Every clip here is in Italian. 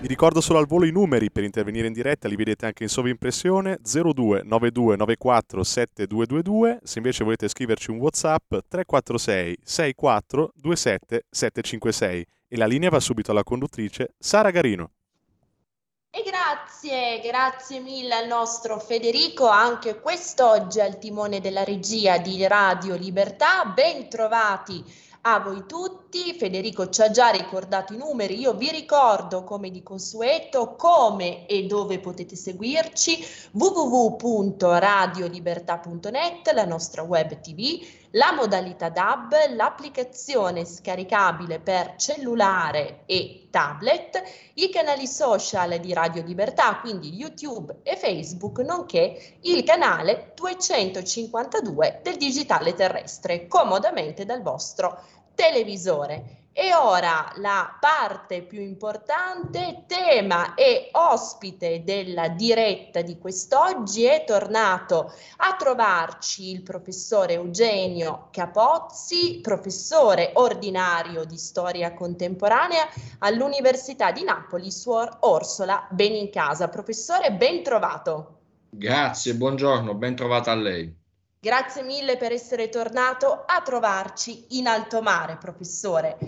Vi ricordo solo al volo i numeri per intervenire in diretta, li vedete anche in sovrimpressione 02 92 94 7222, se invece volete scriverci un WhatsApp 346 64 27 756 e la linea va subito alla conduttrice Sara Garino. E grazie, grazie mille al nostro Federico, anche quest'oggi al timone della regia di Radio Libertà. Ben trovati a voi tutti. Federico ci ha già ricordato i numeri, io vi ricordo come di consueto come e dove potete seguirci www.radiolibertà.net, la nostra web tv, la modalità DAB, l'applicazione scaricabile per cellulare e tablet, i canali social di Radio Libertà, quindi YouTube e Facebook, nonché il canale 252 del digitale terrestre, comodamente dal vostro televisore. E ora la parte più importante, tema e ospite della diretta di quest'oggi è tornato a trovarci il professore Eugenio Capozzi, professore ordinario di storia contemporanea all'Università di Napoli, Suor Orsola Benincasa. Professore, ben trovato. Grazie, buongiorno, ben trovata a lei. Grazie mille per essere tornato a trovarci in alto mare, professore.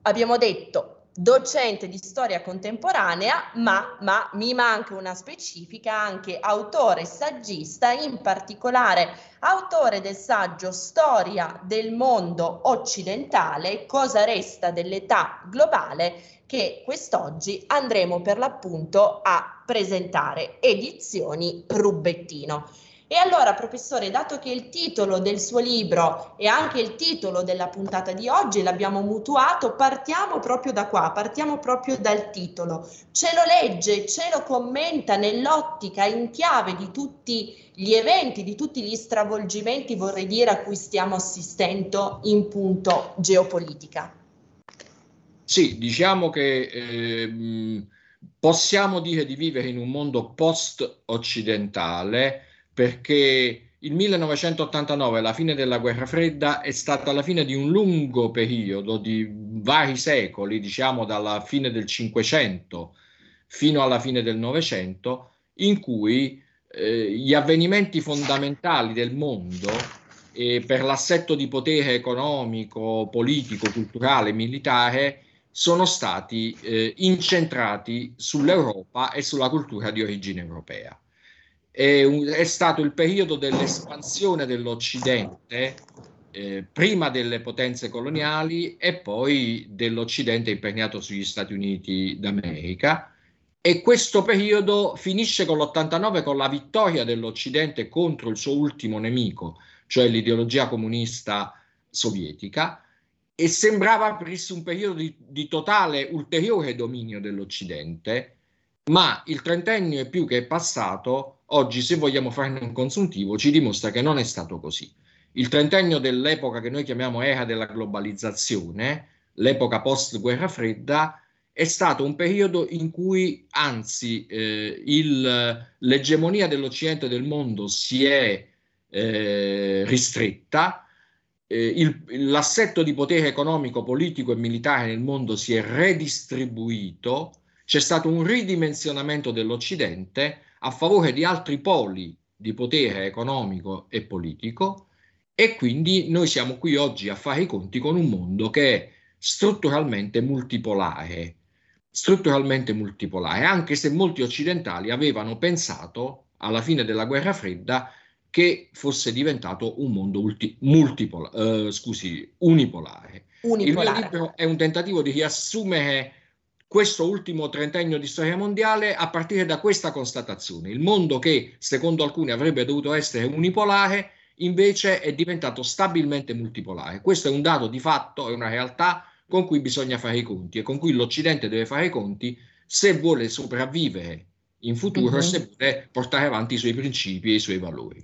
Abbiamo detto docente di storia contemporanea, ma, ma, mi manca una specifica, anche autore saggista, in particolare autore del saggio Storia del mondo occidentale, cosa resta dell'età globale, che quest'oggi andremo per l'appunto a presentare, edizioni Rubettino. E allora, professore, dato che il titolo del suo libro e anche il titolo della puntata di oggi l'abbiamo mutuato, partiamo proprio da qua, partiamo proprio dal titolo. Ce lo legge, ce lo commenta nell'ottica, in chiave di tutti gli eventi, di tutti gli stravolgimenti, vorrei dire, a cui stiamo assistendo in punto geopolitica. Sì, diciamo che eh, possiamo dire di vivere in un mondo post-occidentale perché il 1989, la fine della guerra fredda, è stata la fine di un lungo periodo di vari secoli, diciamo dalla fine del Cinquecento fino alla fine del Novecento, in cui eh, gli avvenimenti fondamentali del mondo eh, per l'assetto di potere economico, politico, culturale, militare sono stati eh, incentrati sull'Europa e sulla cultura di origine europea è, un, è stato il periodo dell'espansione dell'Occidente, eh, prima delle potenze coloniali e poi dell'Occidente impegnato sugli Stati Uniti d'America. E questo periodo finisce con l'89 con la vittoria dell'Occidente contro il suo ultimo nemico, cioè l'ideologia comunista sovietica, e sembrava aprirsi un periodo di, di totale ulteriore dominio dell'Occidente, ma il trentennio e più che è passato Oggi, se vogliamo farne un consuntivo, ci dimostra che non è stato così. Il trentennio dell'epoca che noi chiamiamo era della globalizzazione, l'epoca post guerra fredda, è stato un periodo in cui anzi eh, il, l'egemonia dell'Occidente del mondo si è eh, ristretta, eh, il, l'assetto di potere economico, politico e militare nel mondo si è redistribuito, c'è stato un ridimensionamento dell'Occidente a favore di altri poli di potere economico e politico e quindi noi siamo qui oggi a fare i conti con un mondo che è strutturalmente multipolare, strutturalmente multipolare, anche se molti occidentali avevano pensato alla fine della guerra fredda che fosse diventato un mondo ulti- multipolare, eh, scusi, unipolare. unipolare. Il mio libro è un tentativo di riassumere questo ultimo trentennio di storia mondiale a partire da questa constatazione. Il mondo che, secondo alcuni, avrebbe dovuto essere unipolare, invece è diventato stabilmente multipolare. Questo è un dato di fatto, è una realtà con cui bisogna fare i conti e con cui l'Occidente deve fare i conti se vuole sopravvivere in futuro uh-huh. e se vuole portare avanti i suoi principi e i suoi valori.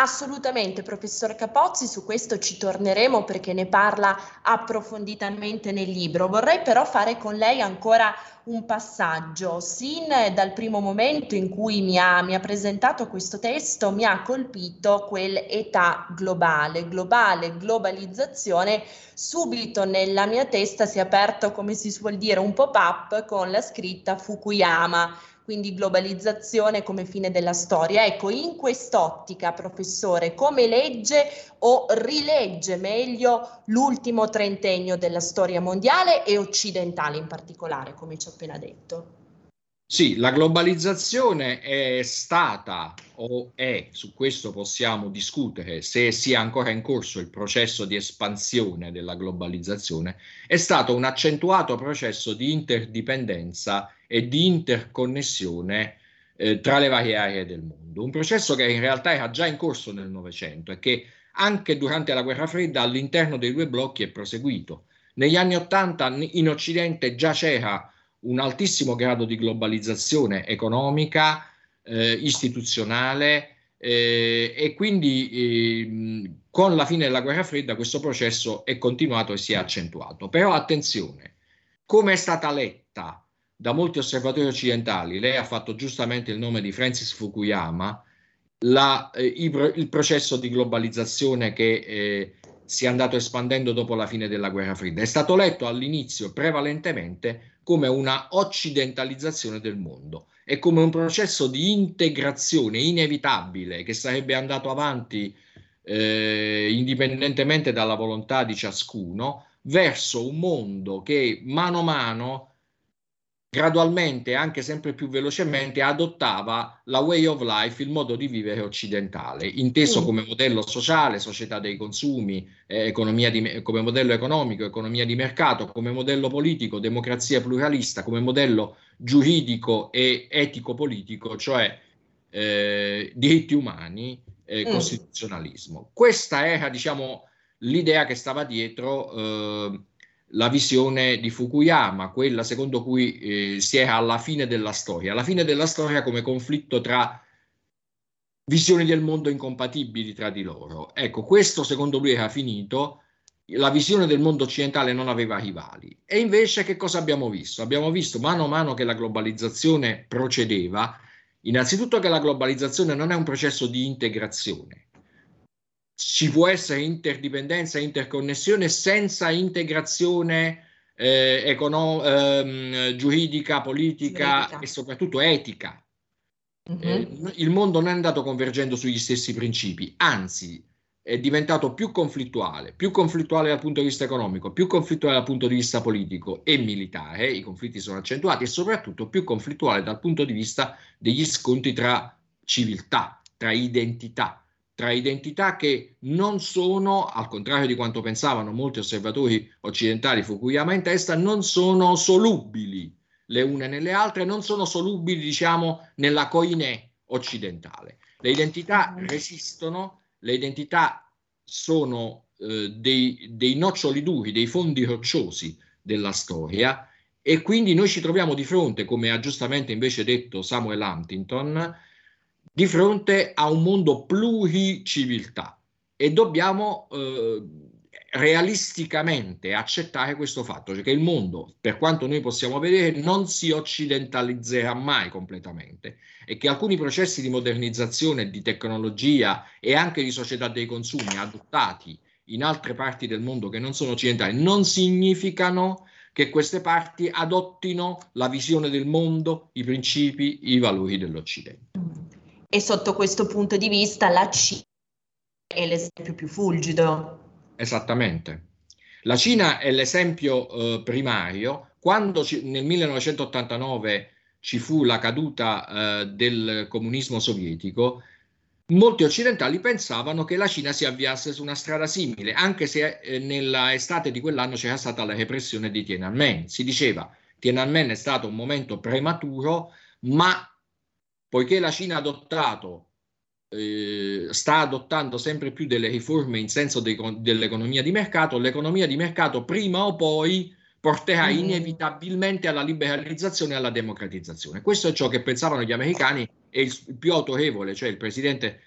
Assolutamente, professor Capozzi, su questo ci torneremo perché ne parla approfonditamente nel libro. Vorrei però fare con lei ancora un passaggio. Sin dal primo momento in cui mi ha, mi ha presentato questo testo mi ha colpito quell'età globale, globale, globalizzazione. Subito nella mia testa si è aperto, come si suol dire, un pop-up con la scritta Fukuyama quindi globalizzazione come fine della storia. Ecco, in quest'ottica, professore, come legge o rilegge meglio l'ultimo trentennio della storia mondiale e occidentale in particolare, come ci ho appena detto? Sì, la globalizzazione è stata o è, su questo possiamo discutere se sia ancora in corso il processo di espansione della globalizzazione, è stato un accentuato processo di interdipendenza e di interconnessione eh, tra le varie aree del mondo. Un processo che in realtà era già in corso nel Novecento e che anche durante la guerra fredda all'interno dei due blocchi è proseguito. Negli anni Ottanta in Occidente già c'era un altissimo grado di globalizzazione economica, eh, istituzionale eh, e quindi eh, con la fine della guerra fredda questo processo è continuato e si è accentuato. Però attenzione, come è stata letta da molti osservatori occidentali, lei ha fatto giustamente il nome di Francis Fukuyama, la, eh, il, il, processo di globalizzazione che eh, si è andato espandendo dopo la fine della guerra fredda. È stato letto all'inizio prevalentemente come una occidentalizzazione del mondo e come un processo di integrazione inevitabile che sarebbe andato avanti eh, indipendentemente dalla volontà di ciascuno verso un mondo che mano a mano gradualmente, anche sempre più velocemente, adottava la way of life, il modo di vivere occidentale, inteso mm. come modello sociale, società dei consumi, eh, economia di, come modello economico, economia di mercato, come modello politico, democrazia pluralista, come modello giuridico e etico-politico, cioè eh, diritti umani, eh, mm. costituzionalismo. Questa era, diciamo, l'idea che stava dietro eh, la visione di Fukuyama, quella secondo cui eh, si era alla fine della storia, alla fine della storia come conflitto tra visioni del mondo incompatibili tra di loro. Ecco, questo secondo lui era finito, la visione del mondo occidentale non aveva rivali. E invece che cosa abbiamo visto? Abbiamo visto mano a mano che la globalizzazione procedeva, innanzitutto che la globalizzazione non è un processo di integrazione, ci può essere interdipendenza e interconnessione senza integrazione eh, econo- ehm, giuridica, politica giuridica. e soprattutto etica. Uh-huh. Eh, il mondo non è andato convergendo sugli stessi principi, anzi è diventato più conflittuale, più conflittuale dal punto di vista economico, più conflittuale dal punto di vista politico e militare, i conflitti sono accentuati, e soprattutto più conflittuale dal punto di vista degli scontri tra civiltà, tra identità tra identità che non sono, al contrario di quanto pensavano molti osservatori occidentali Fukuyama in testa, non sono solubili le une nelle altre, non sono solubili, diciamo, nella coine occidentale. Le identità resistono, le identità sono eh, dei, dei noccioli duri, dei fondi rocciosi della storia e quindi noi ci troviamo di fronte, come ha giustamente invece detto Samuel Huntington, di fronte a un mondo pluriciviltà e dobbiamo eh, realisticamente accettare questo fatto, cioè che il mondo, per quanto noi possiamo vedere, non si occidentalizzerà mai completamente e che alcuni processi di modernizzazione, di tecnologia e anche di società dei consumi adottati in altre parti del mondo che non sono occidentali non significano che queste parti adottino la visione del mondo, i principi, i valori dell'Occidente. E sotto questo punto di vista la Cina è l'esempio più fulgido. Esattamente. La Cina è l'esempio eh, primario. Quando ci, nel 1989 ci fu la caduta eh, del comunismo sovietico, molti occidentali pensavano che la Cina si avviasse su una strada simile, anche se eh, nella estate di quell'anno c'era stata la repressione di Tiananmen. Si diceva Tiananmen è stato un momento prematuro, ma poiché la Cina ha adottato, eh, sta adottando sempre più delle riforme in senso de- dell'economia di mercato, l'economia di mercato prima o poi porterà mm. inevitabilmente alla liberalizzazione e alla democratizzazione. Questo è ciò che pensavano gli americani e il, più autorevole, cioè il presidente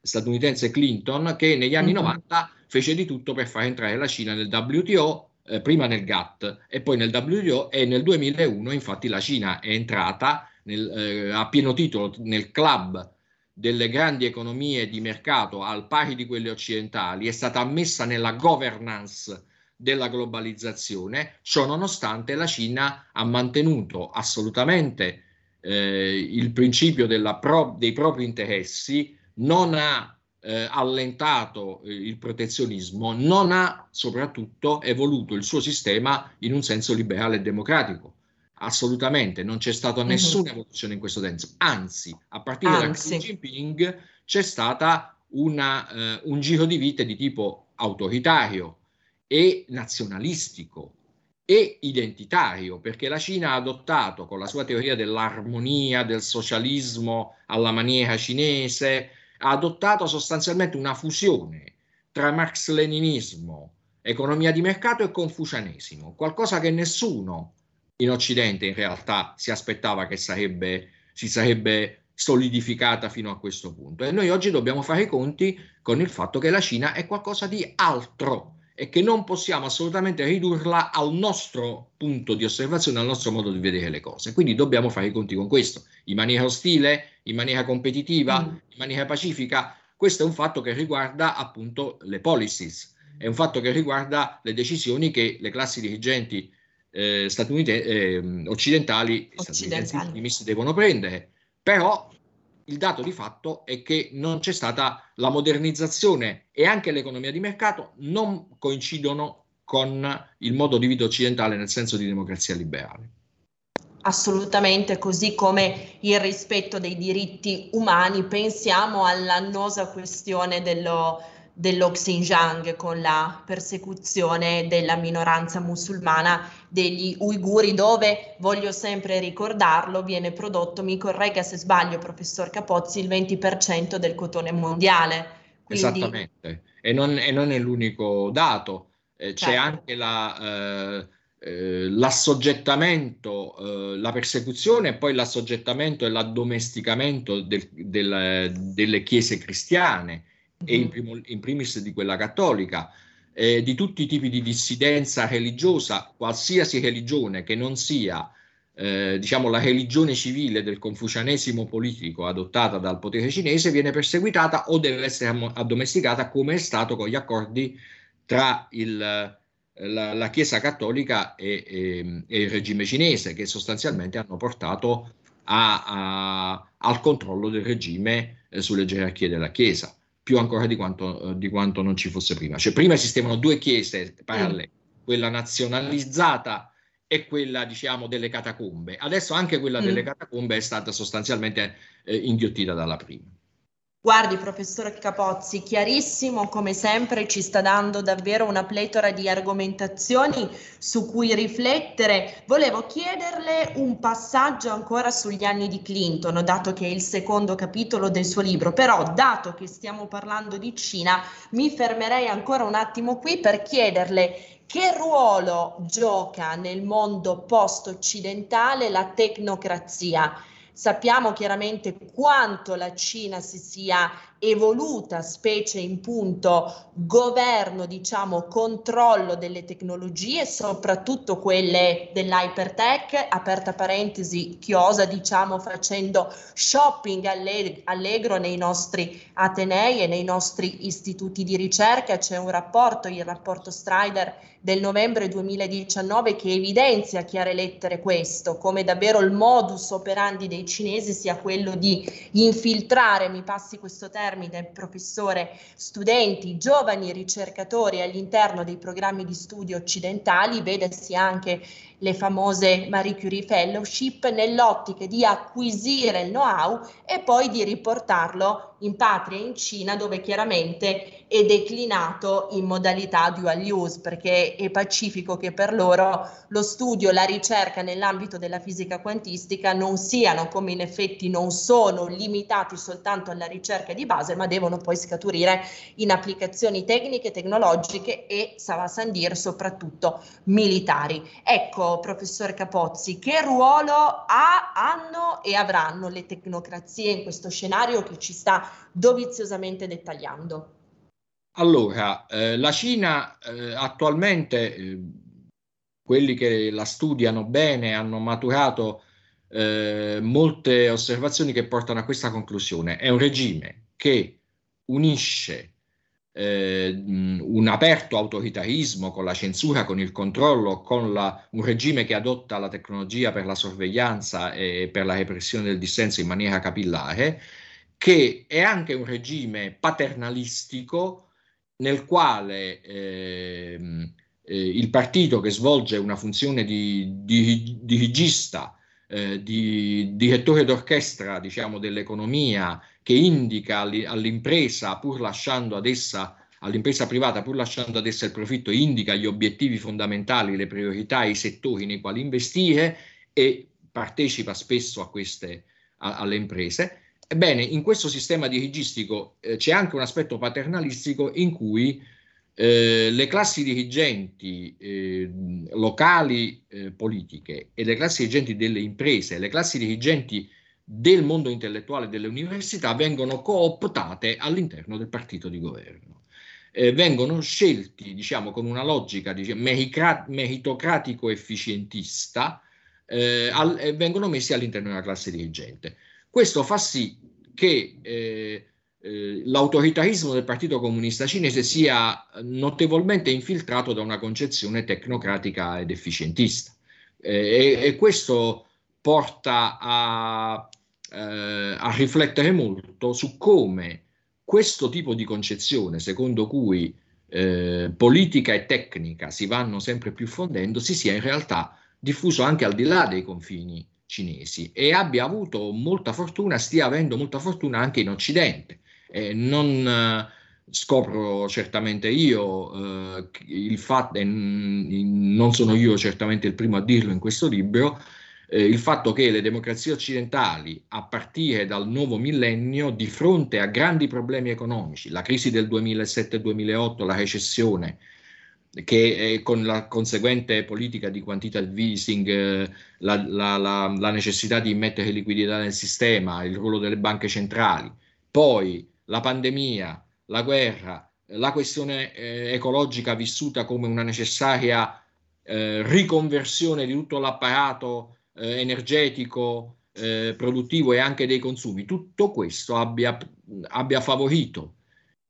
statunitense Clinton che negli anni mm-hmm. 90 fece di tutto per far entrare la Cina nel WTO, eh, prima nel GATT e poi nel WTO e nel 2001 infatti la Cina è entrata nel, eh, a pieno titolo nel club delle grandi economie di mercato al pari di quelle occidentali, è stata ammessa nella governance della globalizzazione, ciò nonostante la Cina ha mantenuto assolutamente eh, il principio pro, dei propri interessi, non ha eh, allentato eh, il protezionismo, non ha soprattutto evoluto il suo sistema in un senso liberale e democratico. Assolutamente, non c'è stata mhm. nessuna evoluzione in questo senso. Anzi, a partire Anzi. da Xi Jinping c'è stata una, eh, un giro di vite di tipo autoritario e nazionalistico e identitario, perché la Cina ha adottato con la sua teoria dell'armonia, del socialismo alla maniera cinese, ha adottato sostanzialmente una fusione tra marx-leninismo, economia di mercato e confucianesimo, qualcosa che nessuno in Occidente in realtà si aspettava che sarebbe, si sarebbe solidificata fino a questo punto. E noi oggi dobbiamo fare i conti con il fatto che la Cina è qualcosa di altro e che non possiamo assolutamente ridurla al nostro punto di osservazione, al nostro modo di vedere le cose. Quindi dobbiamo fare i conti con questo, in maniera ostile, in maniera competitiva, mm. in maniera pacifica. Questo è un fatto che riguarda appunto le policies, è un fatto che riguarda le decisioni che le classi dirigenti eh, statunitensi, eh, occidentali, occidentali. devono prendere. Però il dato di fatto è che non c'è stata la modernizzazione e anche l'economia di mercato non coincidono con il modo di vita occidentale nel senso di democrazia liberale. Assolutamente, così come il rispetto dei diritti umani, pensiamo all'annosa questione dello, dello Xinjiang con la persecuzione della minoranza musulmana degli uiguri dove, voglio sempre ricordarlo, viene prodotto, mi corregga se sbaglio professor Capozzi, il 20% del cotone mondiale. Quindi... Esattamente, e non, e non, è l'unico dato, eh, c'è certo. anche la... Eh, eh, l'assoggettamento, eh, la persecuzione e poi l'assoggettamento e l'addomesticamento del, del, delle chiese cristiane e in, primo, in primis di quella cattolica, eh, di tutti i tipi di dissidenza religiosa, qualsiasi religione che non sia eh, diciamo la religione civile del confucianesimo politico adottata dal potere cinese viene perseguitata o deve essere addomesticata come è stato con gli accordi tra il, la, la, Chiesa cattolica e, e, e, il regime cinese che sostanzialmente hanno portato a, a, al controllo del regime eh, sulle gerarchie della Chiesa più ancora di quanto, eh, di quanto non ci fosse prima. Cioè, prima esistevano due chiese parallele, mm. quella nazionalizzata e quella, diciamo, delle catacombe. Adesso anche quella mm. delle catacombe è stata sostanzialmente eh, inghiottita dalla prima. Guardi, professore Capozzi, chiarissimo come sempre, ci sta dando davvero una pletora di argomentazioni su cui riflettere. Volevo chiederle un passaggio ancora sugli anni di Clinton, dato che è il secondo capitolo del suo libro, però dato che stiamo parlando di Cina, mi fermerei ancora un attimo qui per chiederle che ruolo gioca nel mondo post-occidentale la tecnocrazia Sappiamo chiaramente quanto la Cina si sia evoluta, specie in punto governo, diciamo, controllo delle tecnologie, soprattutto quelle dell'hypertech, aperta parentesi, chiosa, diciamo, facendo shopping allegro nei nostri atenei e nei nostri istituti di ricerca. C'è un rapporto, il rapporto Strider del novembre 2019 che evidenzia a chiare lettere questo, come davvero il modus operandi dei cinesi sia quello di infiltrare, mi passi questo termine, termine professore, studenti, giovani ricercatori all'interno dei programmi di studio occidentali, vedesi anche le famose Marie Curie Fellowship, nell'ottica di acquisire il know-how e poi di riportarlo in patria, in Cina, dove chiaramente è declinato in modalità dual use, perché è pacifico che per loro lo studio, la ricerca nell'ambito della fisica quantistica non siano, come in effetti non sono, limitati soltanto alla ricerca di base, ma devono poi scaturire in applicazioni tecniche, tecnologiche e, Sava Sandir, soprattutto militari. Ecco, professor Capozzi, che ruolo ha, hanno e avranno le tecnocrazie in questo scenario che ci sta doviziosamente dettagliando. Allora, eh, la Cina eh, attualmente, eh, quelli che la studiano bene, hanno maturato eh, molte osservazioni che portano a questa conclusione. È un regime che unisce eh, un aperto autoritarismo con la censura, con il controllo, con la, un regime che adotta la tecnologia per la sorveglianza e per la repressione del dissenso in maniera capillare, che è anche un regime paternalistico nel quale eh, eh, il partito che svolge una funzione di, di dirigista eh, di direttore d'orchestra diciamo, dell'economia che indica all'impresa, pur lasciando ad essa all'impresa privata, pur lasciando ad essa il profitto, indica gli obiettivi fondamentali, le priorità, i settori nei quali investire e partecipa spesso a queste, a, alle imprese. Ebbene, in questo sistema dirigistico eh, c'è anche un aspetto paternalistico in cui eh, le classi dirigenti eh, locali eh, politiche e le classi dirigenti delle imprese, le classi dirigenti del mondo intellettuale delle università vengono cooptate all'interno del partito di governo. Eh, vengono scelti, diciamo, con una logica diciamo, meritocratico-efficientista, eh, al, vengono messi all'interno della classe dirigente. Questo fa sì che eh, eh, l'autoritarismo del Partito Comunista Cinese sia notevolmente infiltrato da una concezione tecnocratica ed efficientista. Eh, e, e, questo porta a, eh, a, riflettere molto su come questo tipo di concezione, secondo cui eh, politica e tecnica si vanno sempre più fondendo, si sia in realtà diffuso anche al di là dei confini cinesi e abbia avuto molta fortuna, stia avendo molta fortuna anche in Occidente. Eh, non eh, scopro certamente io eh, il fatto, e non sono io certamente il primo a dirlo in questo libro, eh, il fatto che le democrazie occidentali, a partire dal nuovo millennio, di fronte a grandi problemi economici, la crisi del 2007-2008, la recessione, che con la conseguente politica di quantitative easing, eh, la, la, la, la necessità di immettere liquidità nel sistema, il ruolo delle banche centrali, poi la pandemia, la guerra, la questione eh, ecologica vissuta come una necessaria eh, riconversione di tutto l'apparato eh, energetico, eh, produttivo e anche dei consumi, tutto questo abbia, abbia favorito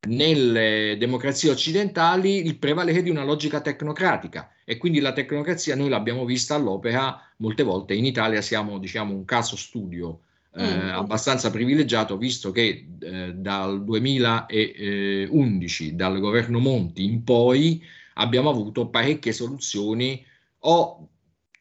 nelle democrazie occidentali il prevalere di una logica tecnocratica e quindi la tecnocrazia noi l'abbiamo vista all'opera molte volte in Italia siamo diciamo un caso studio eh, mm. abbastanza privilegiato visto che eh, dal 2011, dal governo Monti in poi, abbiamo avuto parecchie soluzioni o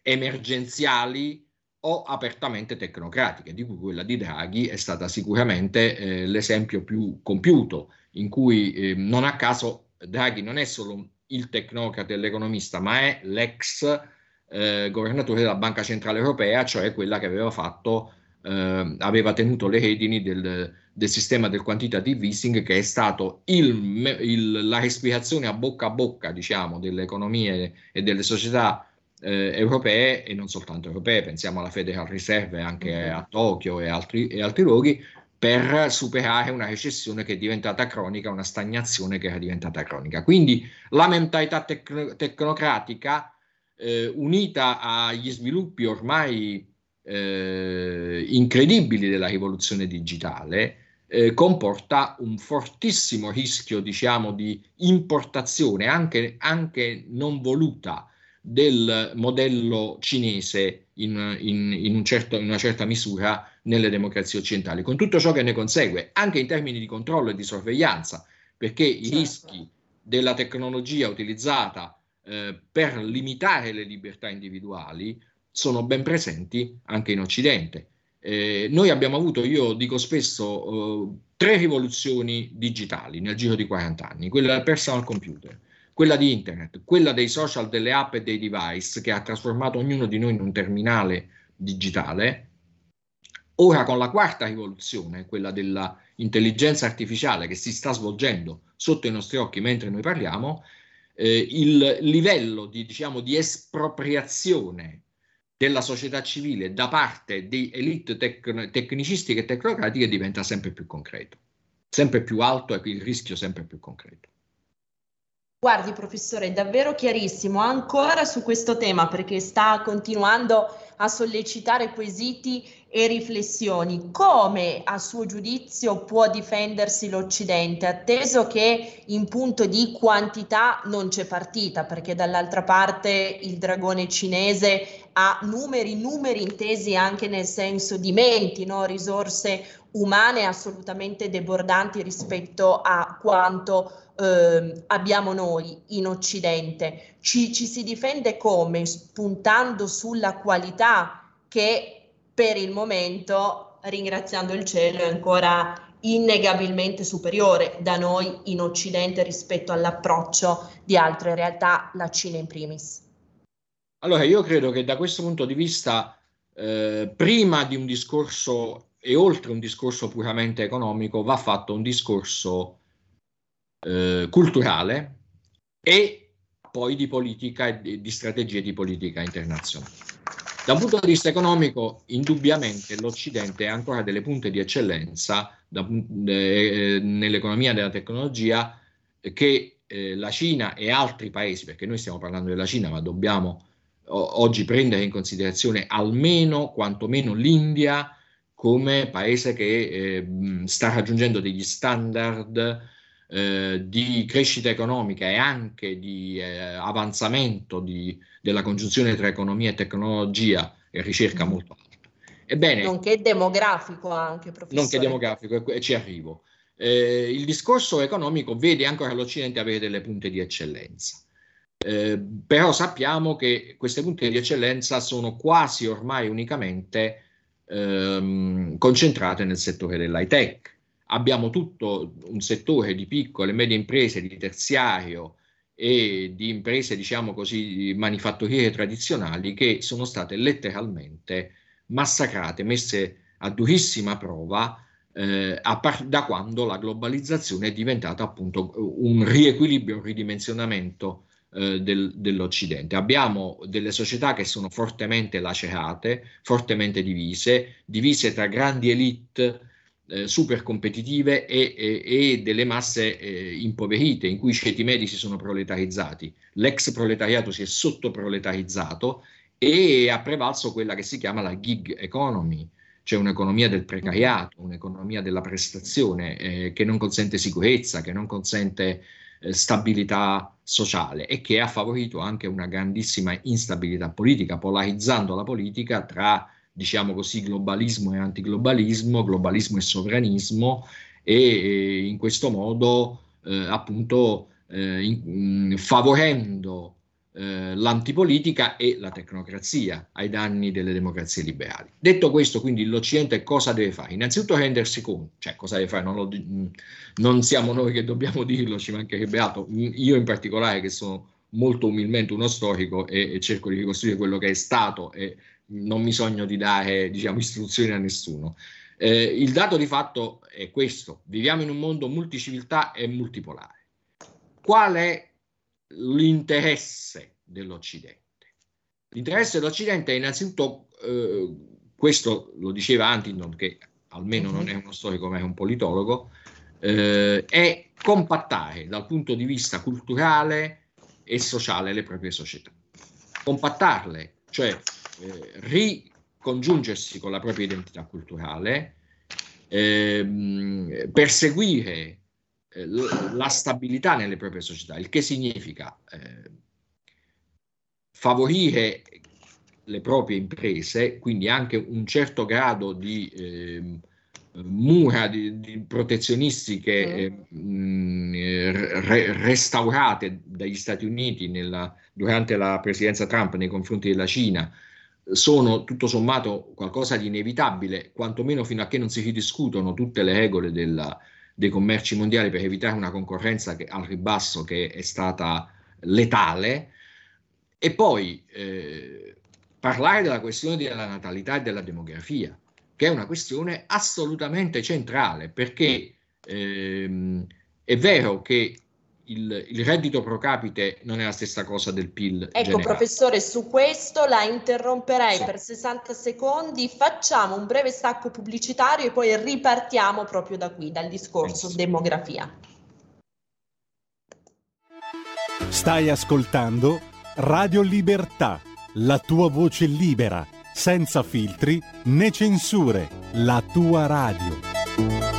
emergenziali o apertamente tecnocratiche, di cui quella di Draghi è stata sicuramente eh, l'esempio più compiuto, in cui eh, non a caso Draghi non è solo il tecnocrate e l'economista, ma è l'ex eh, governatore della Banca Centrale Europea, cioè quella che aveva fatto eh, aveva tenuto le redini del, del, sistema del quantitative easing che è stato il, il, la respirazione a bocca a bocca diciamo, delle economie e delle società eh, europee e non soltanto europee, pensiamo alla Federal Reserve anche mm-hmm. a Tokyo e altri, e altri luoghi, per superare una recessione che è diventata cronica, una stagnazione che era diventata cronica. Quindi la mentalità tecno- tecnocratica eh, unita agli sviluppi ormai eh, incredibili della rivoluzione digitale, eh, comporta un fortissimo rischio, diciamo, di importazione anche, anche non voluta del modello cinese in, in, in, un certo, in, una certa misura nelle democrazie occidentali, con tutto ciò che ne consegue, anche in termini di controllo e di sorveglianza, perché certo. i rischi della tecnologia utilizzata eh, per limitare le libertà individuali sono ben presenti anche in Occidente. Eh, noi abbiamo avuto, io dico spesso, eh, tre rivoluzioni digitali nel giro di 40 anni, quella del personal computer, quella di internet, quella dei social, delle app e dei device che ha trasformato ognuno di noi in un terminale digitale. Ora con la quarta rivoluzione, quella dell'intelligenza artificiale che si sta svolgendo sotto i nostri occhi mentre noi parliamo, eh, il livello di, diciamo, di espropriazione della società civile da parte di elite tec- tecnicistiche e tecnocratiche diventa sempre più concreto. sempre più alto e il rischio sempre più concreto. Guardi, professore, è davvero chiarissimo. Ancora su questo tema perché sta continuando a sollecitare quesiti e riflessioni. Come a suo giudizio può difendersi l'Occidente, atteso che in punto di quantità non c'è partita, perché dall'altra parte il dragone cinese ha numeri, numeri intesi anche nel senso di menti, no? risorse umane assolutamente debordanti rispetto a quanto eh, abbiamo noi in Occidente. Ci, ci si difende come? Spuntando sulla qualità che per il momento, ringraziando il cielo, è ancora innegabilmente superiore da noi in Occidente rispetto all'approccio di altre realtà, la Cina in primis. Allora, io credo che da questo punto di vista, eh, prima di un discorso e oltre un discorso puramente economico, va fatto un discorso eh, culturale e poi di politica e di strategie di politica internazionale. Da un punto di vista economico, indubbiamente l'Occidente ha ancora delle punte di eccellenza da, eh, nell'economia della tecnologia che eh, la Cina e altri paesi, perché noi stiamo parlando della Cina, ma dobbiamo o, oggi prendere in considerazione almeno, quantomeno l'India come paese che eh, sta raggiungendo degli standard eh, di crescita economica e anche di eh, avanzamento di, della congiunzione tra economia e tecnologia e ricerca mm. molto alta. Ebbene, nonché demografico anche, professore. Nonché demografico, e, e ci arrivo. Eh, il discorso economico vede ancora l'Occidente avere delle punte di eccellenza. Eh, però sappiamo che queste punte di eccellenza sono quasi ormai unicamente ehm, concentrate nel settore dell'high tech abbiamo tutto un settore di piccole e medie imprese di terziario e di imprese, diciamo così, manifatturiere tradizionali che sono state letteralmente massacrate, messe a durissima prova eh, par- da quando la globalizzazione è diventata appunto un riequilibrio, un ridimensionamento eh, del, dell'Occidente. Abbiamo delle società che sono fortemente lacerate, fortemente divise, divise tra grandi elite eh, super competitive e, e, e, delle masse eh, impoverite, in cui i ceti medi si sono proletarizzati. L'ex proletariato si è sottoproletarizzato e ha prevalso quella che si chiama la gig economy, cioè un'economia del precariato, un'economia della prestazione eh, che non consente sicurezza, che non consente eh, stabilità sociale e che ha favorito anche una grandissima instabilità politica, polarizzando la politica tra diciamo così, globalismo e antiglobalismo, globalismo e sovranismo e, in questo modo eh, appunto eh, in, favorendo eh, l'antipolitica e la tecnocrazia ai danni delle democrazie liberali. Detto questo, quindi l'Occidente cosa deve fare? Innanzitutto rendersi conto, cioè cosa deve fare? Non, lo, non siamo noi che dobbiamo dirlo, ci mancherebbe altro, io in particolare che sono molto umilmente uno storico e, e cerco di ricostruire quello che è stato e non mi sogno di dare diciamo, istruzioni a nessuno. Eh, il dato di fatto è questo, viviamo in un mondo multiciviltà e multipolare. Qual è l'interesse dell'Occidente? L'interesse dell'Occidente è innanzitutto, eh, questo lo diceva Huntington, che almeno non è uno storico ma è un politologo, eh, è compattare dal punto di vista culturale e sociale le proprie società. Compattarle, cioè eh, ricongiungersi con la propria identità culturale, ehm, perseguire eh, la stabilità nelle proprie società, il che significa eh, favorire le proprie imprese, quindi anche un certo grado di eh, mura di, di protezionistiche eh, re, restaurate dagli Stati Uniti nella, durante la presidenza Trump nei confronti della Cina sono tutto sommato qualcosa di inevitabile, quantomeno fino a che non si ridiscutono tutte le regole della, dei commerci mondiali per evitare una concorrenza che, al ribasso che è stata letale. E poi eh, parlare della questione della natalità e della demografia, che è una questione assolutamente centrale, perché ehm, è vero che il, il, reddito pro capite non è la stessa cosa del PIL. Ecco, generale. professore, su questo la interromperei sì. per 60 secondi. Facciamo un breve stacco pubblicitario e poi ripartiamo proprio da qui, dal discorso Penso. demografia. Stai ascoltando Radio Libertà, la tua voce libera, senza filtri né censure, la tua radio.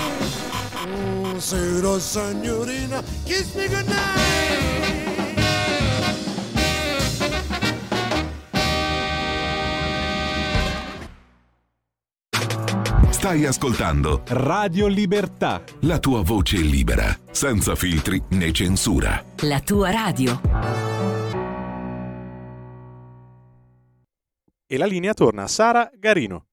Buonasera signorina, kiss me goodnight. Stai ascoltando Radio Libertà. La tua voce libera, senza filtri né censura. La tua radio. E la linea torna a Sara Garino.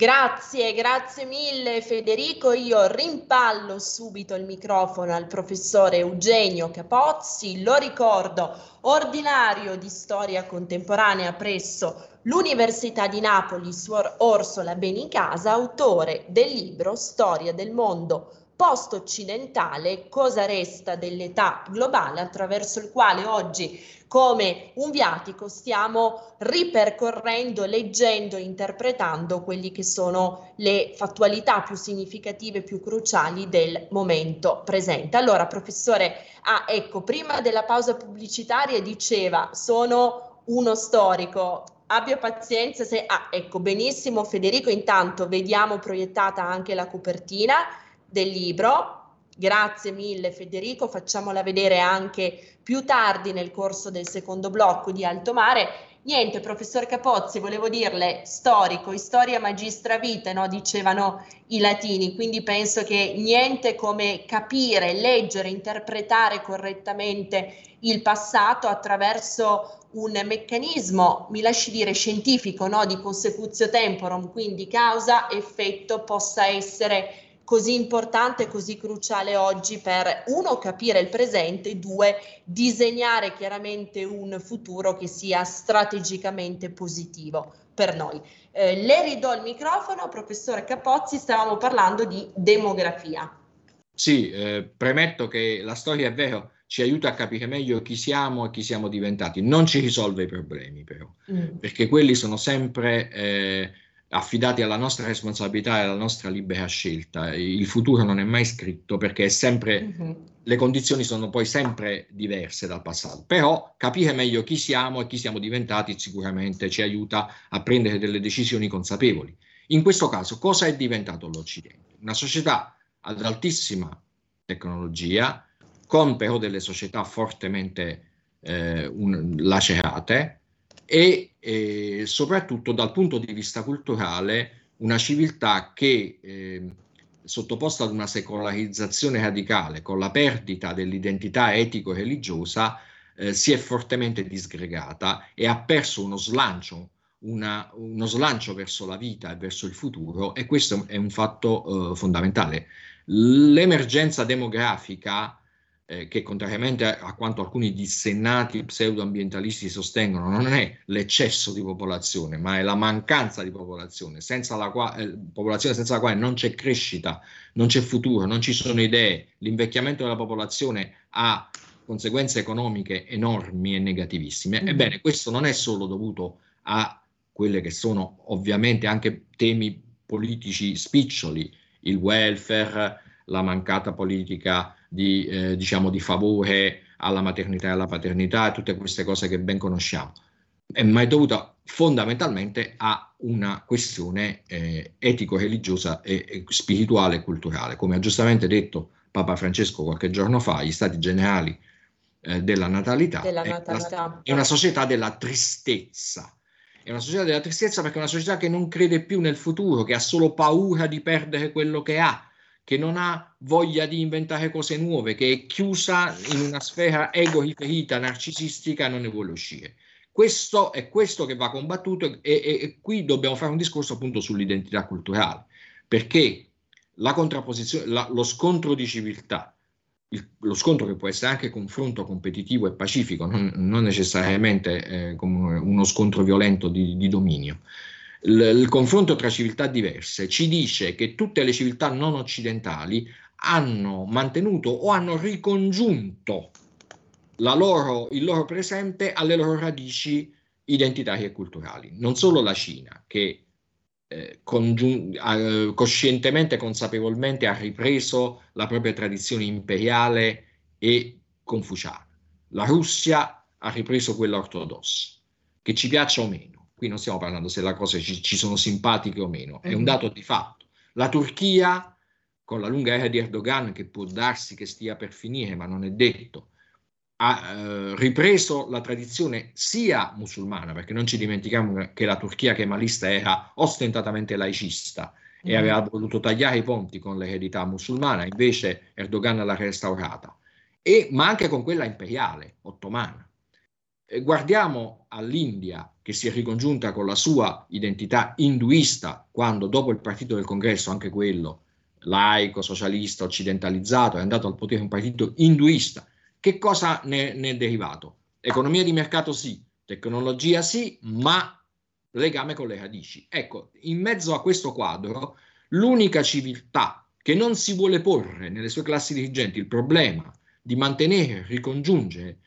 Grazie, grazie mille Federico. Io rimpallo subito il microfono al professore Eugenio Capozzi, lo ricordo, ordinario di storia contemporanea presso l'Università di Napoli, Suor Orsola Benicasa, autore del libro Storia del mondo post-occidentale, cosa resta dell'età globale, attraverso il quale oggi come un viatico stiamo ripercorrendo, leggendo, interpretando quelli che sono le fattualità più significative, più cruciali del momento presente. Allora, professore, ah, ecco, prima della pausa pubblicitaria diceva sono uno storico, abbia pazienza se... Ah, ecco, benissimo Federico, intanto vediamo proiettata anche la copertina del libro. Grazie mille Federico, facciamola vedere anche più tardi nel corso del secondo blocco di Alto Mare. Niente, professor Capozzi, volevo dirle storico, storia magistra vita, no? dicevano i latini, quindi penso che niente come capire, leggere, interpretare correttamente il passato attraverso un meccanismo, mi lasci dire, scientifico, no? di consecutio temporum, quindi causa-effetto possa essere così importante e così cruciale oggi per uno capire il presente, due disegnare chiaramente un futuro che sia strategicamente positivo per noi. Eh, le ridò il microfono, professore Capozzi, stavamo parlando di demografia. Sì, eh, premetto che la storia è vero, ci aiuta a capire meglio chi siamo e chi siamo diventati, non ci risolve i problemi però, mm. perché quelli sono sempre... Eh, affidati alla nostra responsabilità e alla nostra libera scelta. Il futuro non è mai scritto perché è sempre, mm-hmm. le condizioni sono poi sempre diverse dal passato, però capire meglio chi siamo e chi siamo diventati sicuramente ci aiuta a prendere delle decisioni consapevoli. In questo caso, cosa è diventato l'Occidente? Una società ad altissima tecnologia, con però delle società fortemente eh, un, lacerate, e eh, soprattutto dal punto di vista culturale una civiltà che eh, sottoposta ad una secolarizzazione radicale con la perdita dell'identità etico-religiosa eh, si è fortemente disgregata e ha perso uno slancio, una, uno slancio verso la vita e verso il futuro e questo è un fatto eh, fondamentale. L'emergenza demografica eh, che contrariamente a, quanto alcuni dissennati pseudoambientalisti sostengono, non è l'eccesso di popolazione, ma è la mancanza di popolazione, senza la, qua, eh, popolazione senza la quale non c'è crescita, non c'è futuro, non ci sono idee. L'invecchiamento della popolazione ha conseguenze economiche enormi e negativissime. Mm-hmm. Ebbene, questo non è solo dovuto a quelle che sono ovviamente anche temi politici spiccioli, il welfare, la mancata politica di, eh, diciamo, di favore alla maternità e alla paternità, tutte queste cose che ben conosciamo, è mai dovuta fondamentalmente a una questione eh, etico-religiosa e, e spirituale e culturale. Come ha giustamente detto Papa Francesco qualche giorno fa, gli stati generali eh, della natalità, della natalità. È, una, è una società della tristezza. È una società della tristezza perché è una società che non crede più nel futuro, che ha solo paura di perdere quello che ha, che non ha voglia di inventare cose nuove, che è chiusa in una sfera ego-riferita, narcisistica, non ne vuole uscire. Questo è questo che va combattuto e, e, e qui dobbiamo fare un discorso appunto sull'identità culturale, perché la contrapposizione, la, lo scontro di civiltà, il, lo scontro che può essere anche confronto competitivo e pacifico, non, non necessariamente eh, uno scontro violento di, di dominio, il, confronto tra civiltà diverse ci dice che tutte le civiltà non occidentali hanno mantenuto o hanno ricongiunto loro, il loro presente alle loro radici identitarie e culturali. Non solo la Cina, che eh, congiun- eh, coscientemente e consapevolmente ha ripreso la propria tradizione imperiale e confuciana. La Russia ha ripreso quella ortodossa, che ci piaccia o meno. Qui non stiamo parlando se le cose ci, ci sono simpatiche o meno, è un mhm. dato di fatto. La Turchia, con la lunga era di Erdogan, che può darsi che stia per finire, ma non è detto, ha eh, ripreso la tradizione sia musulmana, perché non ci dimentichiamo che la Turchia kemalista era ostentatamente laicista e mm. aveva voluto tagliare i ponti con l'eredità musulmana, invece Erdogan l'ha restaurata, e, ma anche con quella imperiale, ottomana. E guardiamo all'India che si è ricongiunta con la sua identità induista quando dopo il partito del congresso, anche quello laico, socialista, occidentalizzato, è andato al potere un partito induista. Che cosa ne, ne è derivato? Economia di mercato sì, tecnologia sì, ma legame con le radici. Ecco, in mezzo a questo quadro, l'unica civiltà che non si vuole porre nelle sue classi dirigenti il problema di mantenere, ricongiungere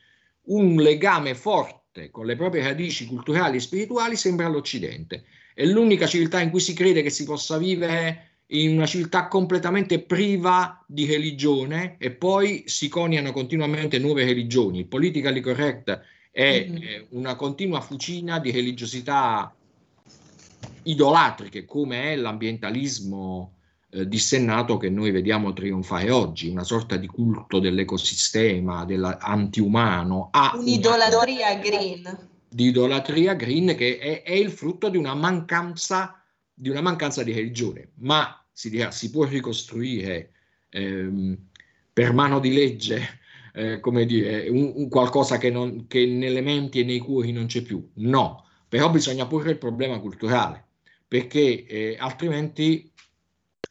un legame forte con le proprie radici culturali e spirituali sembra l'Occidente. È l'unica civiltà in cui si crede che si possa vivere in una civiltà completamente priva di religione e poi si coniano continuamente nuove religioni. Il politically correct è mm-hmm. una continua fucina di religiosità idolatriche come è l'ambientalismo eh, dissennato che noi vediamo trionfare oggi, una sorta di culto dell'ecosistema, dell'antiumano. Un'idolatria green. Di idolatria green che è, è, il frutto di una mancanza di, una mancanza di religione, ma si, dirà, si può ricostruire ehm, per mano di legge eh, come dire, un, un qualcosa che, non, che nelle menti e nei cuori non c'è più. No, però bisogna porre il problema culturale, perché eh, altrimenti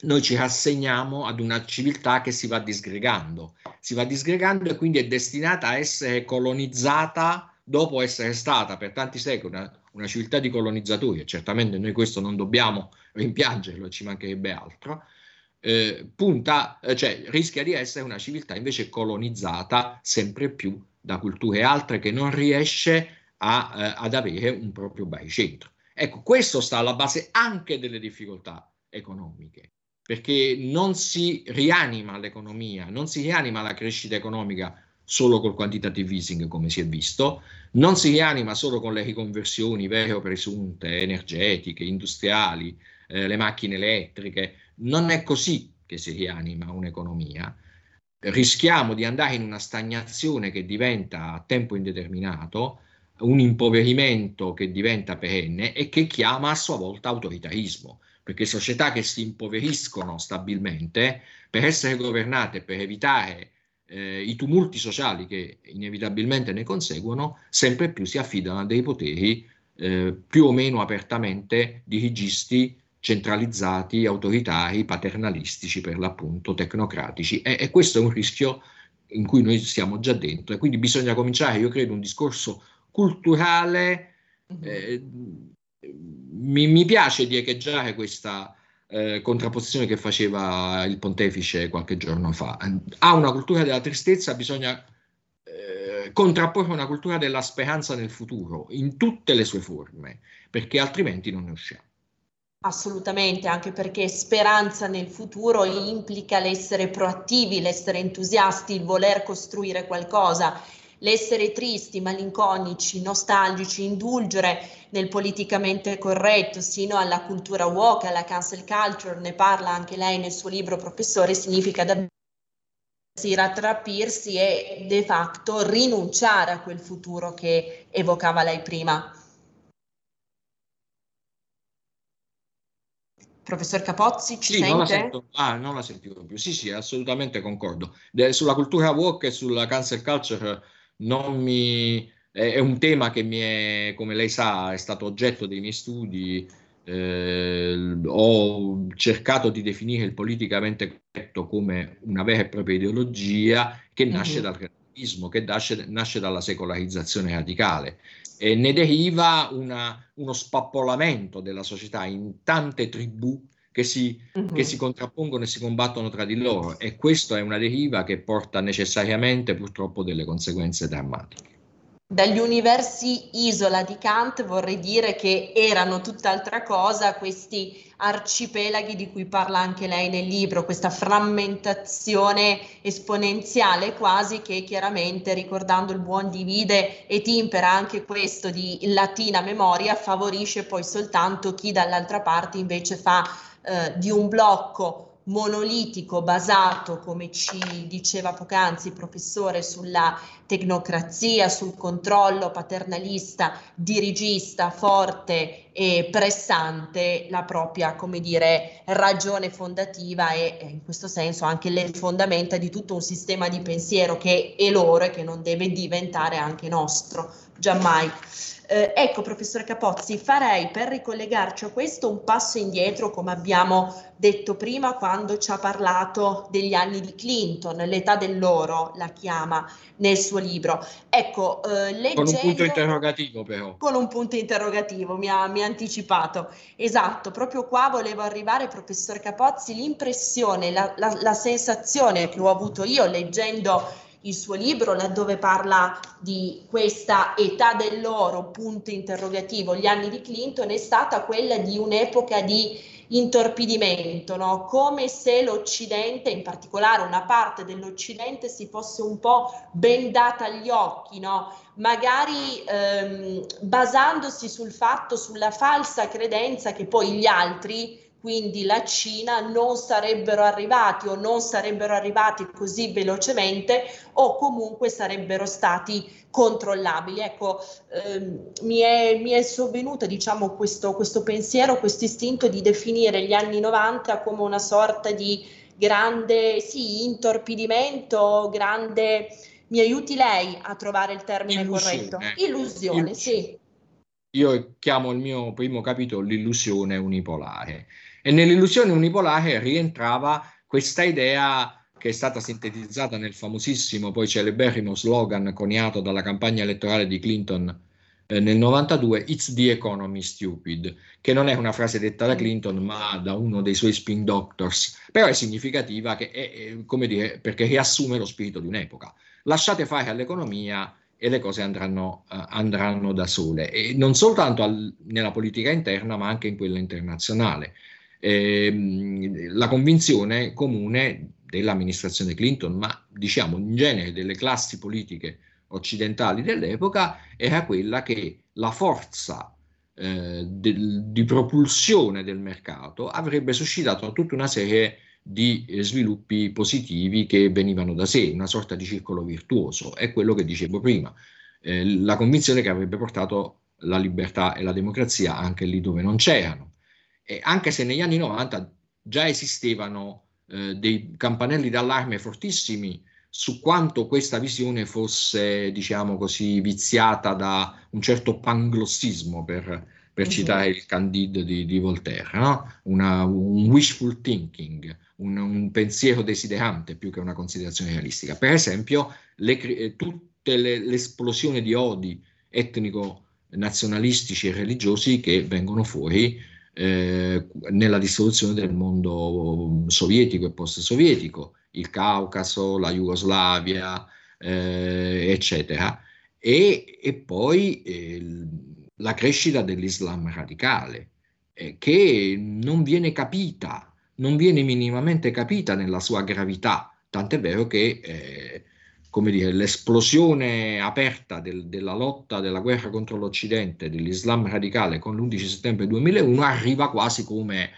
noi ci rassegniamo ad una civiltà che si va disgregando, si va disgregando e quindi è destinata a essere colonizzata dopo essere stata per tanti secoli una, una civiltà di colonizzatori, e certamente noi questo non dobbiamo rimpiangerlo, ci mancherebbe altro, eh, punta, eh, cioè rischia di essere una civiltà invece colonizzata sempre più da culture altre che non riesce a, eh, ad avere un proprio baricentro. Ecco, questo sta alla base anche delle difficoltà economiche perché non si rianima l'economia, non si rianima la crescita economica solo col quantitative easing come si è visto, non si rianima solo con le riconversioni vere o presunte, energetiche, industriali, eh, le macchine elettriche, non è così che si rianima un'economia. Rischiamo di andare in una stagnazione che diventa a tempo indeterminato, un impoverimento che diventa perenne e che chiama a sua volta autoritarismo perché società che si impoveriscono stabilmente, per essere governate, per evitare eh, i tumulti sociali che inevitabilmente ne conseguono, sempre più si affidano a dei poteri eh, più o meno apertamente dirigisti, centralizzati, autoritari, paternalistici per l'appunto, tecnocratici. E, e questo è un rischio in cui noi siamo già dentro e quindi bisogna cominciare, io credo, un discorso culturale mm-hmm. eh, mi, mi piace di echeggiare questa eh, contrapposizione che faceva il pontefice qualche giorno fa. Ha una cultura della tristezza, bisogna eh, contrapporre una cultura della speranza nel futuro, in tutte le sue forme, perché altrimenti non ne usciamo. Assolutamente, anche perché speranza nel futuro implica l'essere proattivi, l'essere entusiasti, il voler costruire qualcosa l'essere tristi, malinconici, nostalgici, indulgere nel politicamente corretto, sino alla cultura woke, alla cancel culture, ne parla anche lei nel suo libro Professore, significa davvero rattrappirsi e de facto rinunciare a quel futuro che evocava lei prima. Professor Capozzi, ci sì, sente? Non la sento, ah, non la sentivo più. Sì, sì, assolutamente concordo. De, sulla cultura woke e sulla cancel culture non mi, è, un tema che mi è, come lei sa, è stato oggetto dei miei studi. Eh, ho cercato di definire il politicamente corretto come una vera e propria ideologia che nasce mm-hmm. dal relativismo, che nasce, nasce dalla secolarizzazione radicale e ne deriva una, uno spappolamento della società in tante tribù che si, uh-huh. che si, contrappongono e si combattono tra di loro e questa è una deriva che porta necessariamente purtroppo delle conseguenze drammatiche. Dagli universi isola di Kant vorrei dire che erano tutt'altra cosa questi arcipelaghi di cui parla anche lei nel libro, questa frammentazione esponenziale quasi che chiaramente ricordando il buon divide e timpera anche questo di latina memoria favorisce poi soltanto chi dall'altra parte invece fa eh, di un blocco monolitico basato, come ci diceva poc'anzi il professore, sulla tecnocrazia, sul controllo paternalista, dirigista, forte e pressante, la propria, come dire, ragione fondativa e in questo senso anche le fondamenta di tutto un sistema di pensiero che è loro e che non deve diventare anche nostro, giammai. Eh, ecco, professore Capozzi, farei per ricollegarci a questo un passo indietro, come abbiamo detto prima, quando ci ha parlato degli anni di Clinton, l'età dell'oro la chiama nel suo libro. Ecco, eh, leggendo, con un punto interrogativo però. Con un punto interrogativo, mi ha, mi ha anticipato. Esatto, proprio qua volevo arrivare, professor Capozzi, l'impressione, la, la, la sensazione che ho avuto io leggendo il suo libro laddove parla di questa età dell'oro, punto interrogativo, gli anni di Clinton, è stata quella di un'epoca di intorpidimento, no? come se l'Occidente, in particolare una parte dell'Occidente, si fosse un po' bendata agli occhi, no? magari ehm, basandosi sul fatto, sulla falsa credenza che poi gli altri quindi la Cina non sarebbero arrivati o non sarebbero arrivati così velocemente o comunque sarebbero stati controllabili. Ecco, ehm, mi, è, mi, è, sovvenuto diciamo, questo, questo pensiero, questo istinto di definire gli anni 90 come una sorta di grande sì, intorpidimento, grande... Mi aiuti lei a trovare il termine Illusione. corretto? Illusione, Illusione. sì. Io chiamo il mio primo capitolo l'illusione unipolare. E nell'illusione unipolare rientrava questa idea che è stata sintetizzata nel famosissimo, poi celeberrimo slogan coniato dalla campagna elettorale di Clinton eh, nel 92, It's the economy stupid, che non è una frase detta da Clinton, ma da uno dei suoi spin doctors, però è significativa che è, è, come dire, perché riassume lo spirito di un'epoca. Lasciate fare all'economia e le cose andranno, uh, andranno da sole, e non soltanto al, nella politica interna, ma anche in quella internazionale eh, la convinzione comune dell'amministrazione Clinton, ma diciamo in genere delle classi politiche occidentali dell'epoca, era quella che la forza eh, del, di propulsione del mercato avrebbe suscitato tutta una serie di eh, sviluppi positivi che venivano da sé, una sorta di circolo virtuoso. È quello che dicevo prima, eh, la convinzione che avrebbe portato la libertà e la democrazia anche lì dove non c'erano eh, anche se negli anni 90 già esistevano eh, dei campanelli d'allarme fortissimi su quanto questa visione fosse, diciamo così, viziata da un certo panglossismo, per, per uh-huh. citare il Candide di, di Voltaire, no? una, un wishful thinking, un, un, pensiero desiderante più che una considerazione realistica. Per esempio, le, eh, tutte le, l'esplosione di odi etnico-nazionalistici e religiosi che vengono fuori eh, nella dissoluzione del mondo sovietico e post-sovietico, il Caucaso, la Jugoslavia, eh, eccetera, e, e poi eh, la crescita dell'Islam radicale, eh, che non viene capita, non viene minimamente capita nella sua gravità, tant'è vero che eh, come dire, l'esplosione aperta del, della lotta, della guerra contro l'Occidente, dell'Islam radicale con l'11 settembre 2001 arriva quasi come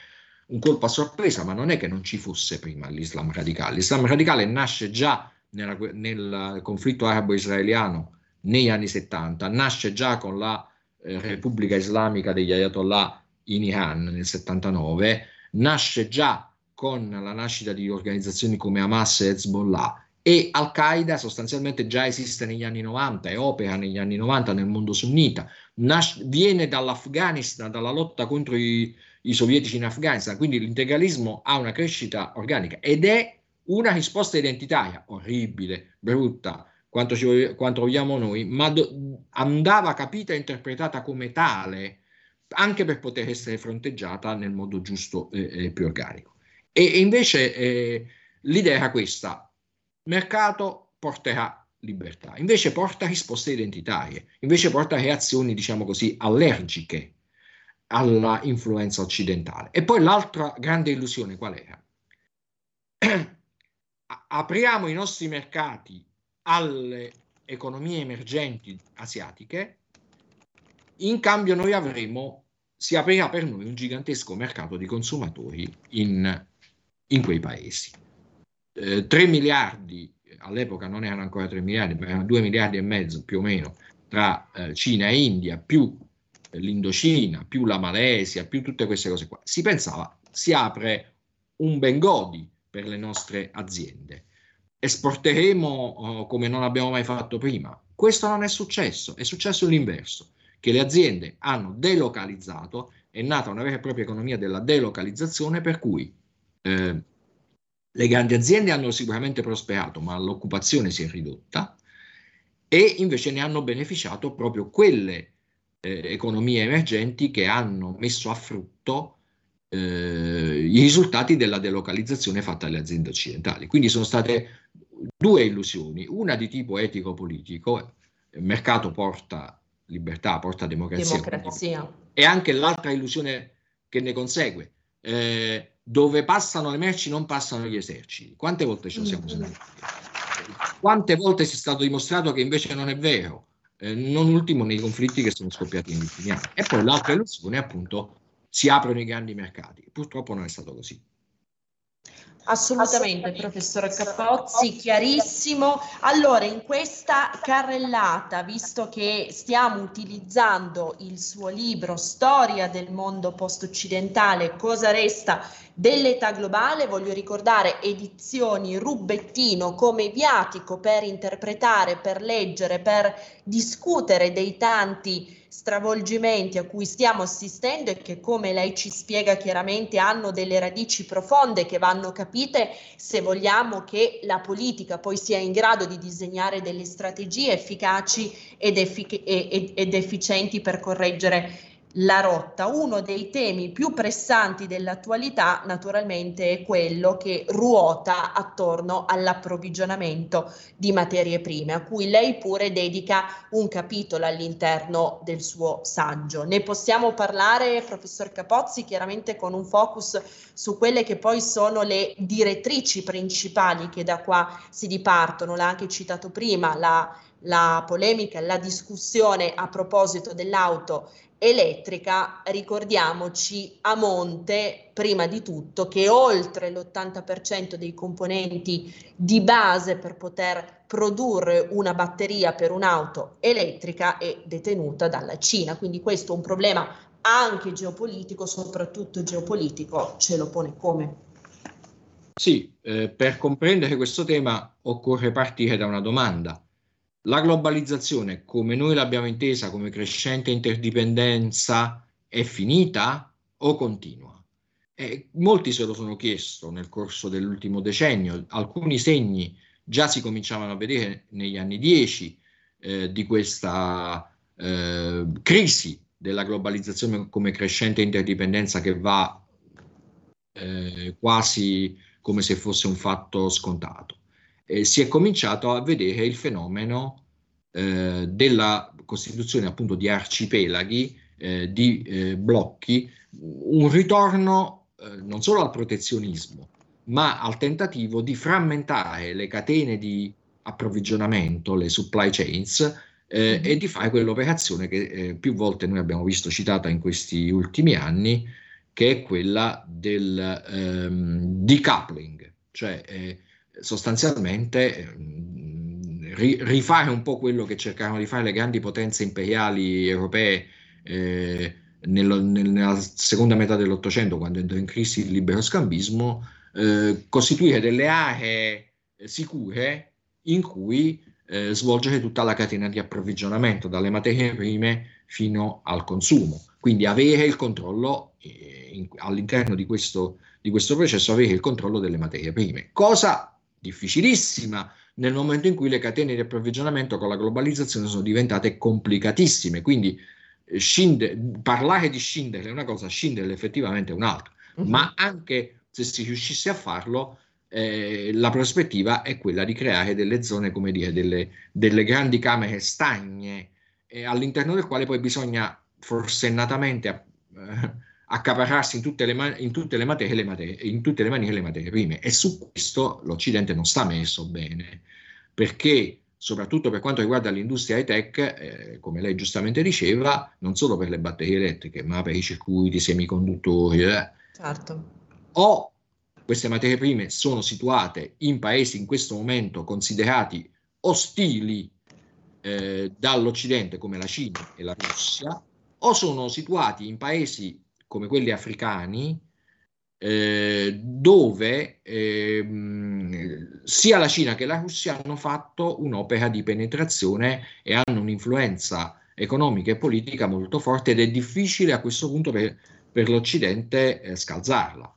un colpo a sorpresa, ma non è che non ci fosse prima l'Islam radicale. L'Islam radicale nasce già nella, nel conflitto arabo-israeliano negli anni 70, nasce già con la eh, Repubblica Islamica degli Ayatollah in Iran nel 79, nasce già con la nascita di organizzazioni come Hamas e Hezbollah e Al-Qaeda sostanzialmente già esiste negli anni 90 e opera negli anni 90 nel mondo sunnita, Nas- viene dall'Afghanistan, dalla lotta contro i, i sovietici in Afghanistan, quindi l'integralismo ha una crescita organica ed è una risposta identitaria, orribile, brutta, quanto, ci, quanto vogliamo noi, ma do, andava capita e interpretata come tale anche per poter essere fronteggiata nel modo giusto e, e più organico. E, e invece eh, l'idea era questa, mercato porterà libertà, invece porta risposte identitarie, invece porta reazioni, diciamo così, allergiche alla influenza occidentale. E poi l'altra grande illusione qual era? Apriamo i nostri mercati alle economie emergenti asiatiche, in cambio noi avremo, si aprirà per noi un gigantesco mercato di consumatori in, in quei paesi. Eh, 3 miliardi, all'epoca non erano ancora 3 miliardi, ma erano 2 miliardi e mezzo più o meno tra eh, Cina e India, più l'Indocina, più la Malesia, più tutte queste cose qua. Si pensava, si apre un Bengodi per le nostre aziende. Esporteremo oh, come non abbiamo mai fatto prima. Questo non è successo, è successo l'inverso, che le aziende hanno delocalizzato, è nata una vera e propria economia della delocalizzazione per cui eh, le grandi aziende hanno sicuramente prosperato, ma l'occupazione si è ridotta e invece ne hanno beneficiato proprio quelle eh, economie emergenti che hanno messo a frutto eh, i risultati della delocalizzazione fatta alle aziende occidentali. Quindi sono state due illusioni, una di tipo etico-politico, il mercato porta libertà, porta democrazia, democrazia. e anche l'altra illusione che ne consegue. Eh, dove passano le merci non passano gli eserciti. Quante volte ce lo siamo sentiti? Quante volte si è stato dimostrato che invece non è vero? Eh, non ultimo nei conflitti che sono scoppiati negli ultimi anni. E poi l'altra illusione, appunto, si aprono i grandi mercati. Purtroppo non è stato così. Assolutamente, professore Capozzi, chiarissimo. Allora, in questa carrellata, visto che stiamo utilizzando il suo libro Storia del mondo post-occidentale, cosa resta dell'età globale, voglio ricordare edizioni Rubettino come viatico per interpretare, per leggere, per discutere dei tanti stravolgimenti a cui stiamo assistendo e che come lei ci spiega chiaramente hanno delle radici profonde che vanno capite se vogliamo che la politica poi sia in grado di disegnare delle strategie efficaci ed, effic- ed, efficienti per correggere la rotta. Uno dei temi più pressanti dell'attualità naturalmente è quello che ruota attorno all'approvvigionamento di materie prime, a cui lei pure dedica un capitolo all'interno del suo saggio. Ne possiamo parlare, professor Capozzi, chiaramente con un focus su quelle che poi sono le direttrici principali che da qua si dipartono, l'ha anche citato prima, la la polemica, la discussione a proposito dell'auto elettrica, ricordiamoci a monte prima di tutto che oltre l'80% dei componenti di base per poter produrre una batteria per un'auto elettrica è detenuta dalla Cina, quindi questo è un problema anche geopolitico, soprattutto geopolitico, ce lo pone come? Sì, eh, per comprendere questo tema occorre partire da una domanda la globalizzazione, come noi l'abbiamo intesa come crescente interdipendenza, è finita o continua? E molti se lo sono chiesto nel corso dell'ultimo decennio, alcuni segni già si cominciavano a vedere negli anni 10 eh, di questa eh, crisi della globalizzazione come crescente interdipendenza che va eh, quasi come se fosse un fatto scontato eh, si è cominciato a vedere il fenomeno eh, della costituzione appunto di arcipelaghi, eh, di eh, blocchi, un ritorno eh, non solo al protezionismo, ma al tentativo di frammentare le catene di approvvigionamento, le supply chains, eh, e di fare quell'operazione che eh, più volte noi abbiamo visto citata in questi ultimi anni, che è quella del ehm, decoupling, cioè eh, sostanzialmente ehm, rifare un po' quello che cercarono di fare le grandi potenze imperiali europee eh, nello, nella seconda metà dell'Ottocento, quando entrò in crisi il libero scambismo, eh, costituire delle aree sicure in cui eh, svolgere tutta la catena di approvvigionamento, dalle materie prime fino al consumo. Quindi avere il controllo eh, in, all'interno di questo, di questo processo, avere il controllo delle materie prime. Cosa difficilissima nel momento in cui le catene di approvvigionamento con la globalizzazione sono diventate complicatissime. Quindi eh, scinde, parlare di scindere è una cosa, scindere effettivamente è un'altra. Uh-huh. Ma anche se si riuscisse a farlo, eh, la prospettiva è quella di creare delle zone, come dire, delle, delle grandi camere stagne, eh, all'interno del quale poi bisogna forsennatamente eh, accaparrarsi in tutte, le, in, tutte le materie, le materie, in tutte le maniere le materie prime. E su questo l'Occidente non sta messo bene, perché soprattutto per quanto riguarda l'industria high tech, eh, come lei giustamente diceva, non solo per le batterie elettriche, ma per i circuiti semiconduttori. Eh. Certo. O queste materie prime sono situate in paesi in questo momento considerati ostili eh, dall'Occidente come la Cina e la Russia, o sono situati in paesi come quelli africani, eh, dove eh, sia la Cina che la Russia hanno fatto un'opera di penetrazione e hanno un'influenza economica e politica molto forte ed è difficile a questo punto per, per l'Occidente eh, scalzarla.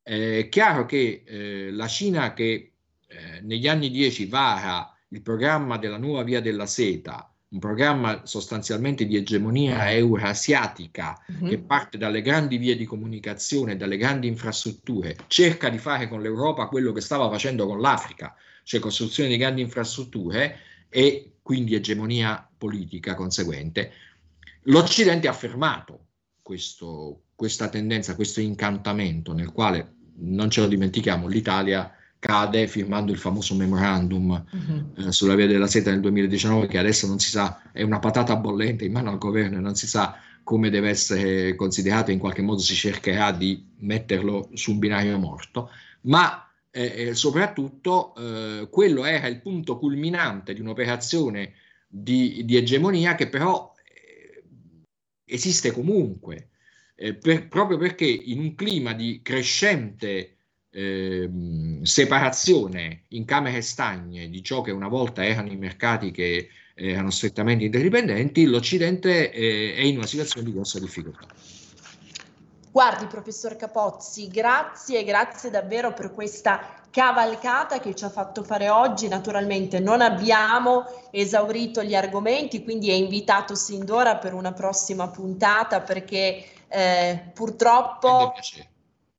È chiaro che eh, la Cina che eh, negli anni 10 vara il programma della nuova via della seta, un programma sostanzialmente di egemonia eurasiatica mm-hmm. che parte dalle grandi vie di comunicazione, dalle grandi infrastrutture, cerca di fare con l'Europa quello che stava facendo con l'Africa, cioè costruzione di grandi infrastrutture e quindi egemonia politica conseguente. L'Occidente ha fermato questo, questa tendenza, questo incantamento nel quale, non ce lo dimentichiamo, l'Italia cade firmando il famoso memorandum uh-huh. eh, sulla via della seta nel 2019 che adesso non si sa, è una patata bollente in mano al governo e non si sa come deve essere considerato, in qualche modo si cercherà di metterlo su un binario morto, ma eh, eh soprattutto eh, quello era il punto culminante di un'operazione di, di egemonia che però eh, esiste comunque, eh, per, proprio perché in un clima di crescente eh, separazione in camere stagne di ciò che una volta erano i mercati che erano strettamente interdipendenti, l'Occidente eh, è in una situazione di grossa difficoltà. Guardi, professor Capozzi, grazie, grazie davvero per questa cavalcata che ci ha fatto fare oggi. Naturalmente non abbiamo esaurito gli argomenti, quindi è invitato sin d'ora per una prossima puntata perché eh, purtroppo...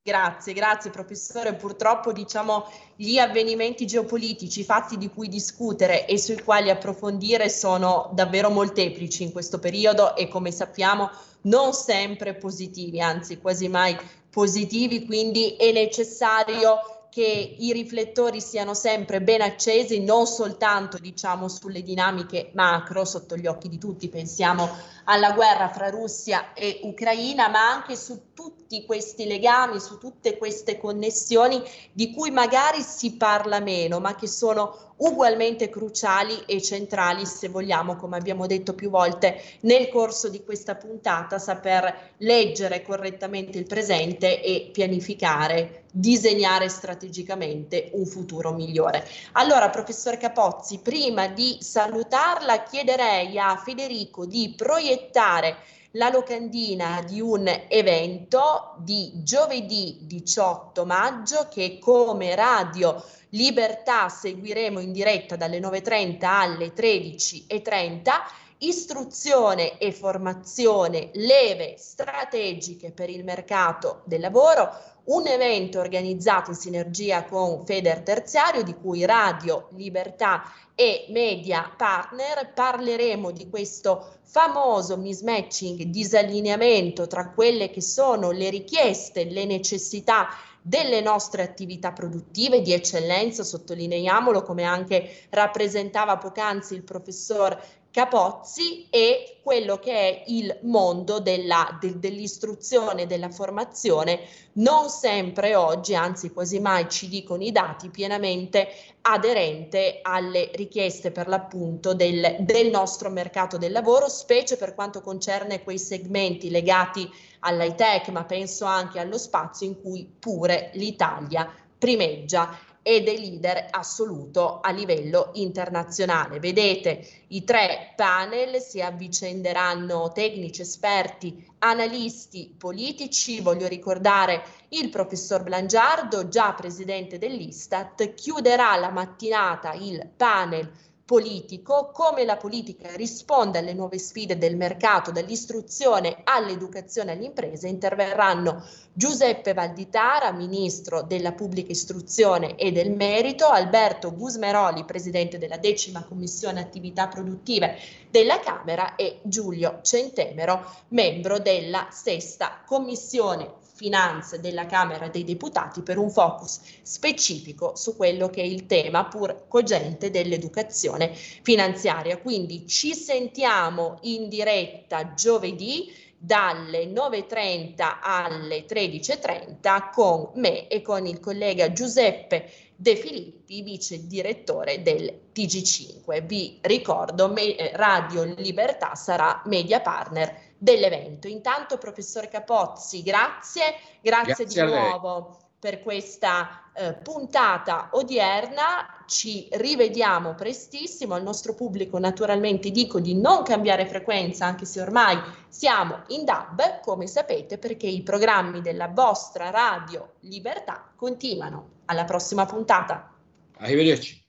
Grazie, grazie professore. Purtroppo diciamo gli avvenimenti geopolitici, i fatti di cui discutere e sui quali approfondire sono davvero molteplici in questo periodo e come sappiamo non sempre positivi, anzi quasi mai positivi, quindi è necessario che i riflettori siano sempre ben accesi, non soltanto diciamo sulle dinamiche macro sotto gli occhi di tutti, pensiamo alla guerra fra Russia e Ucraina, ma anche su tutti questi legami, su tutte queste connessioni di cui magari si parla meno, ma che sono ugualmente cruciali e centrali, se vogliamo, come abbiamo detto più volte nel corso di questa puntata, saper leggere correttamente il presente e pianificare, disegnare strategicamente un futuro migliore. Allora, professor Capozzi, prima di salutarla, chiederei a Federico di proiettare la locandina di un evento di giovedì 18 maggio che come radio Libertà seguiremo in diretta dalle 9.30 alle 13.30 istruzione e formazione, leve strategiche per il mercato del lavoro, un evento organizzato in sinergia con Feder Terziario di cui Radio Libertà e Media Partner. Parleremo di questo famoso mismatching, disallineamento tra quelle che sono le richieste, le necessità delle nostre attività produttive di eccellenza, sottolineiamolo come anche rappresentava poc'anzi il professor Capozzi e quello che è il mondo della, de, dell'istruzione, della formazione, non sempre oggi, anzi quasi mai ci dicono i dati, pienamente aderente alle richieste per l'appunto del, del nostro mercato del lavoro, specie per quanto concerne quei segmenti legati all'high tech, ma penso anche allo spazio in cui pure l'Italia primeggia e dei leader assoluto a livello internazionale. Vedete, i tre panel si avvicenderanno tecnici, esperti, analisti politici. Voglio ricordare il professor Blangiardo, già presidente dell'Istat, chiuderà la mattinata il panel politico, come la politica risponde alle nuove sfide del mercato, dall'istruzione all'educazione alle imprese, interverranno Giuseppe Valditara, ministro della pubblica istruzione e del merito, Alberto Gusmeroli, presidente della decima commissione attività produttive della Camera e Giulio Centemero, membro della sesta commissione Finanze della Camera dei Deputati per un focus specifico su quello che è il tema pur cogente dell'educazione finanziaria. Quindi ci sentiamo in diretta giovedì dalle 9.30 alle 13.30 con me e con il collega Giuseppe De Filippi, vice direttore del TG5. Vi ricordo, Radio Libertà sarà media partner dell'evento. Intanto, professor Capozzi, grazie, grazie, grazie di nuovo per questa eh, puntata odierna. Ci rivediamo prestissimo. Al nostro pubblico, naturalmente, dico di non cambiare frequenza, anche se ormai siamo in DAB, come sapete, perché i programmi della vostra radio Libertà continuano. Alla prossima puntata. Arrivederci.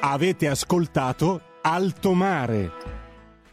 Avete ascoltato Alto Mare